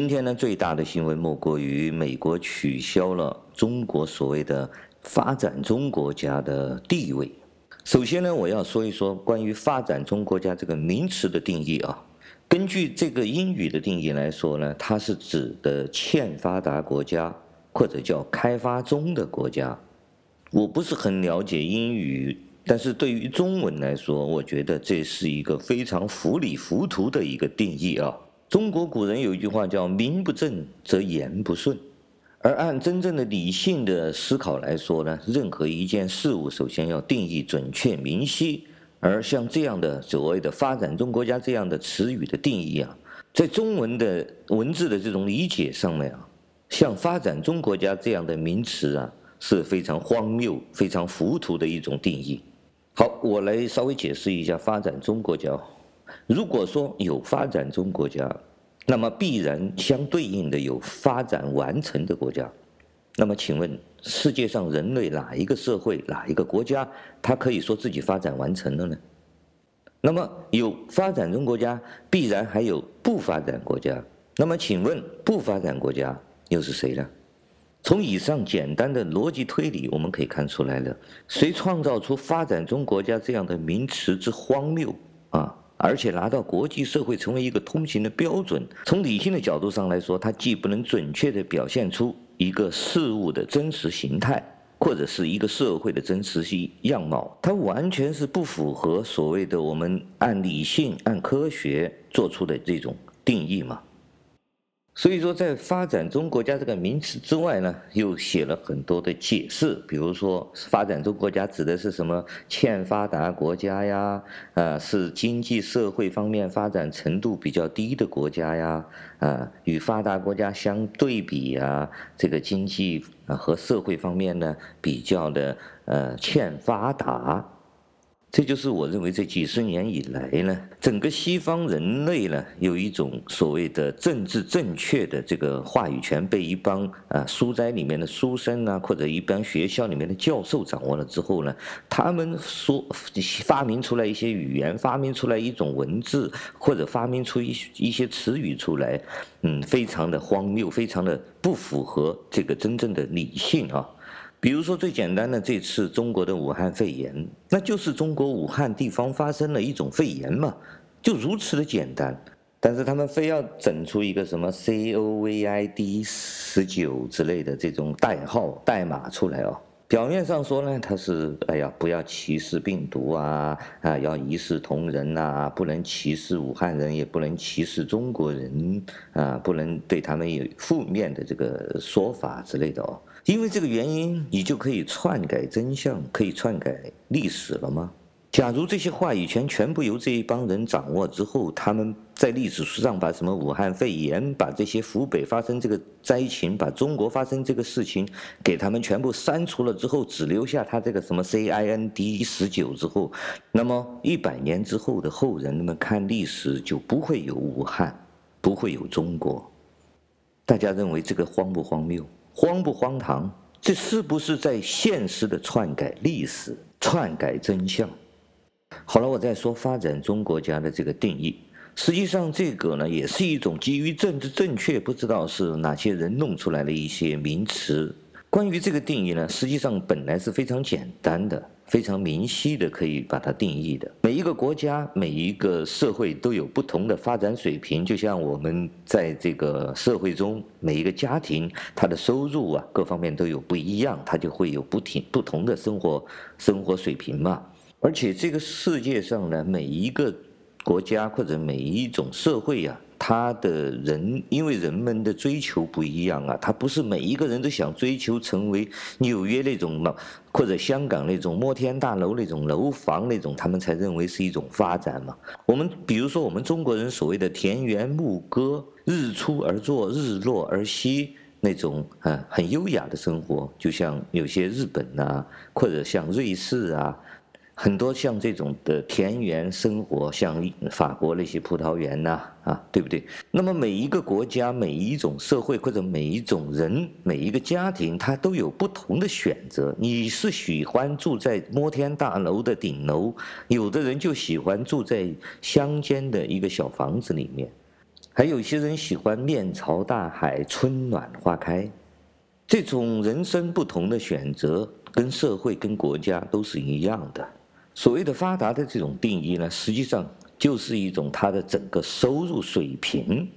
今天呢，最大的新闻莫过于美国取消了中国所谓的发展中国家的地位。首先呢，我要说一说关于发展中国家这个名词的定义啊。根据这个英语的定义来说呢，它是指的欠发达国家或者叫开发中的国家。我不是很了解英语，但是对于中文来说，我觉得这是一个非常糊里糊涂的一个定义啊。中国古人有一句话叫“名不正则言不顺”，而按真正的理性的思考来说呢，任何一件事物首先要定义准确明晰。而像这样的所谓的发展中国家这样的词语的定义啊，在中文的文字的这种理解上面啊，像发展中国家这样的名词啊，是非常荒谬、非常糊涂的一种定义。好，我来稍微解释一下发展中国家。如果说有发展中国家，那么必然相对应的有发展完成的国家。那么请问，世界上人类哪一个社会、哪一个国家，它可以说自己发展完成了呢？那么有发展中国家，必然还有不发展国家。那么请问，不发展国家又是谁呢？从以上简单的逻辑推理，我们可以看出来了，谁创造出发展中国家这样的名词之荒谬啊？而且拿到国际社会成为一个通行的标准。从理性的角度上来说，它既不能准确地表现出一个事物的真实形态，或者是一个社会的真实性样貌，它完全是不符合所谓的我们按理性、按科学做出的这种定义嘛。所以说，在发展中国家这个名词之外呢，又写了很多的解释，比如说，发展中国家指的是什么？欠发达国家呀，啊，是经济社会方面发展程度比较低的国家呀，啊，与发达国家相对比啊，这个经济和社会方面呢比较的呃欠发达。这就是我认为这几十年以来呢，整个西方人类呢，有一种所谓的政治正确的这个话语权被一帮啊书斋里面的书生啊，或者一帮学校里面的教授掌握了之后呢，他们说发明出来一些语言，发明出来一种文字，或者发明出一一些词语出来，嗯，非常的荒谬，非常的不符合这个真正的理性啊。比如说最简单的这次中国的武汉肺炎，那就是中国武汉地方发生了一种肺炎嘛，就如此的简单。但是他们非要整出一个什么 COVID 十九之类的这种代号代码出来哦。表面上说呢，他是哎呀不要歧视病毒啊啊，要一视同仁呐，不能歧视武汉人，也不能歧视中国人啊，不能对他们有负面的这个说法之类的哦。因为这个原因，你就可以篡改真相，可以篡改历史了吗？假如这些话语权全部由这一帮人掌握之后，他们在历史书上把什么武汉肺炎，把这些湖北发生这个灾情，把中国发生这个事情，给他们全部删除了之后，只留下他这个什么 CIND 十九之后，那么一百年之后的后人们看历史就不会有武汉，不会有中国。大家认为这个荒不荒谬？荒不荒唐？这是不是在现实的篡改历史、篡改真相？好了，我再说发展中国家的这个定义。实际上，这个呢也是一种基于政治正确，不知道是哪些人弄出来的一些名词。关于这个定义呢，实际上本来是非常简单的。非常明晰的可以把它定义的。每一个国家、每一个社会都有不同的发展水平，就像我们在这个社会中，每一个家庭他的收入啊，各方面都有不一样，他就会有不停不同的生活生活水平嘛。而且这个世界上呢，每一个国家或者每一种社会呀、他的人，因为人们的追求不一样啊，他不是每一个人都想追求成为纽约那种嘛，或者香港那种摩天大楼那种楼房那种，他们才认为是一种发展嘛。我们比如说，我们中国人所谓的田园牧歌，日出而作，日落而息那种嗯，很优雅的生活，就像有些日本啊，或者像瑞士啊。很多像这种的田园生活，像法国那些葡萄园呐，啊，对不对？那么每一个国家、每一种社会或者每一种人、每一个家庭，他都有不同的选择。你是喜欢住在摩天大楼的顶楼，有的人就喜欢住在乡间的一个小房子里面。还有些人喜欢面朝大海，春暖花开。这种人生不同的选择，跟社会、跟国家都是一样的。所谓的发达的这种定义呢，实际上就是一种他的整个收入水平。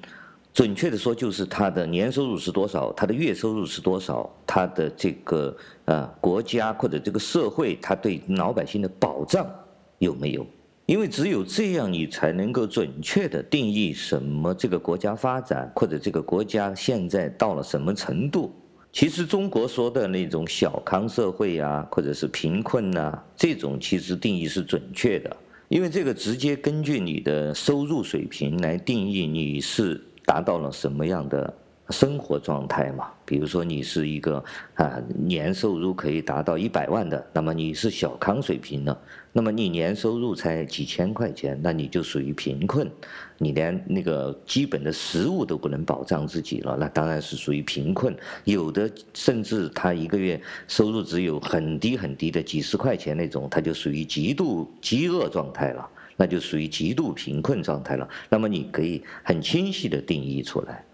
准确的说，就是他的年收入是多少，他的月收入是多少，他的这个呃国家或者这个社会，他对老百姓的保障有没有？因为只有这样，你才能够准确的定义什么这个国家发展，或者这个国家现在到了什么程度。其实中国说的那种小康社会啊，或者是贫困呐、这种其实定义是准确的，因为这个直接根据你的收入水平来定义你是。达到了什么样的生活状态嘛？比如说你是一个啊年收入可以达到一百万的，那么你是小康水平呢？那么你年收入才几千块钱，那你就属于贫困，你连那个基本的食物都不能保障自己了，那当然是属于贫困。有的甚至他一个月收入只有很低很低的几十块钱那种，他就属于极度饥饿状态了。那就属于极度贫困状态了。那么你可以很清晰的定义出来，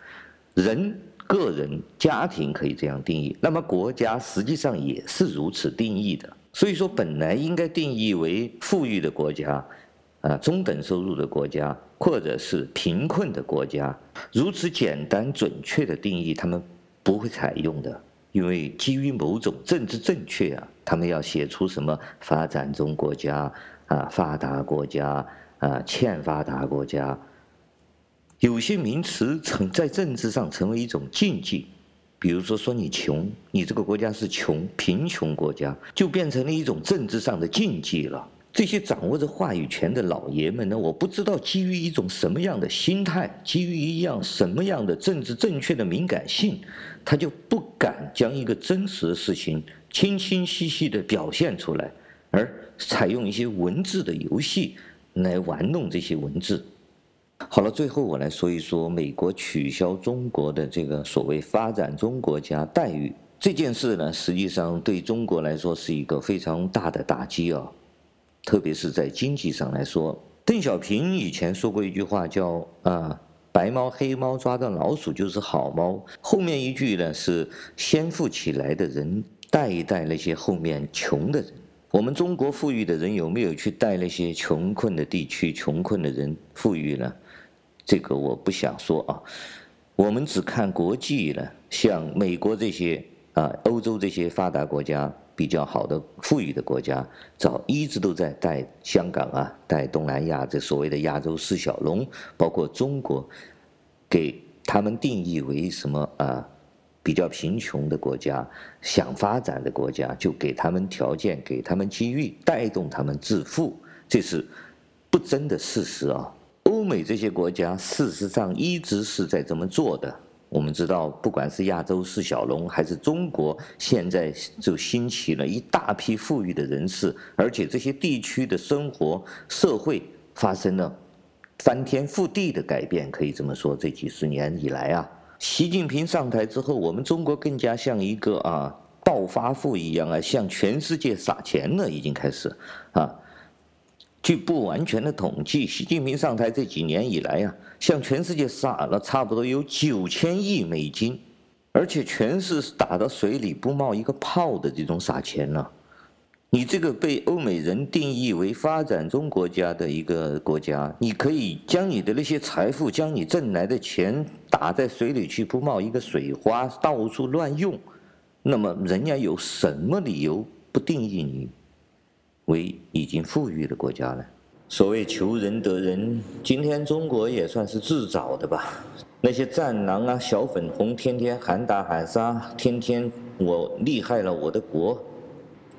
人、个人、家庭可以这样定义。那么国家实际上也是如此定义的。所以说，本来应该定义为富裕的国家，啊，中等收入的国家，或者是贫困的国家，如此简单准确的定义，他们不会采用的，因为基于某种政治正确啊，他们要写出什么发展中国家。啊，发达国家啊，欠发达国家，有些名词成在政治上成为一种禁忌，比如说说你穷，你这个国家是穷贫穷国家，就变成了一种政治上的禁忌了。这些掌握着话语权的老爷们呢，我不知道基于一种什么样的心态，基于一样什么样的政治正确的敏感性，他就不敢将一个真实的事情清清晰晰地表现出来，而。采用一些文字的游戏来玩弄这些文字。好了，最后我来说一说美国取消中国的这个所谓发展中国家待遇这件事呢，实际上对中国来说是一个非常大的打击啊，特别是在经济上来说。邓小平以前说过一句话，叫啊“白猫黑猫抓到老鼠就是好猫”，后面一句呢是“先富起来的人带一带那些后面穷的人”。我们中国富裕的人有没有去带那些穷困的地区、穷困的人富裕呢？这个我不想说啊。我们只看国际呢，像美国这些啊，欧洲这些发达国家比较好的富裕的国家，早一直都在带香港啊，带东南亚这所谓的亚洲四小龙，包括中国，给他们定义为什么啊？比较贫穷的国家，想发展的国家，就给他们条件，给他们机遇，带动他们致富，这是不争的事实啊。欧美这些国家事实上一直是在这么做的。我们知道，不管是亚洲四小龙，还是中国，现在就兴起了一大批富裕的人士，而且这些地区的生活、社会发生了翻天覆地的改变，可以这么说，这几十年以来啊。习近平上台之后，我们中国更加像一个啊暴发户一样啊，向全世界撒钱了，已经开始啊。据不完全的统计，习近平上台这几年以来啊，向全世界撒了差不多有九千亿美金，而且全是打到水里不冒一个泡的这种撒钱了。你这个被欧美人定义为发展中国家的一个国家，你可以将你的那些财富，将你挣来的钱打在水里去，不冒一个水花，到处乱用，那么人家有什么理由不定义你为已经富裕的国家了？所谓求仁得仁，今天中国也算是自找的吧。那些战狼啊，小粉红，天天喊打喊杀，天天我厉害了我的国。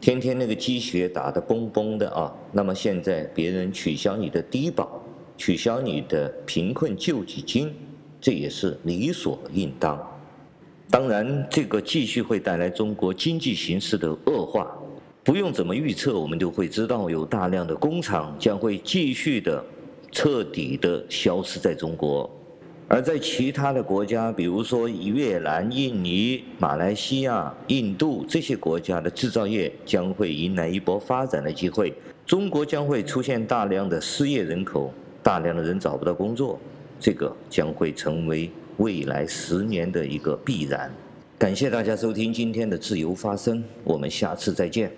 天天那个鸡血打得嘣嘣的啊，那么现在别人取消你的低保，取消你的贫困救济金，这也是理所应当。当然，这个继续会带来中国经济形势的恶化，不用怎么预测，我们就会知道有大量的工厂将会继续的彻底的消失在中国。而在其他的国家，比如说越南、印尼、马来西亚、印度这些国家的制造业将会迎来一波发展的机会。中国将会出现大量的失业人口，大量的人找不到工作，这个将会成为未来十年的一个必然。感谢大家收听今天的自由发声，我们下次再见。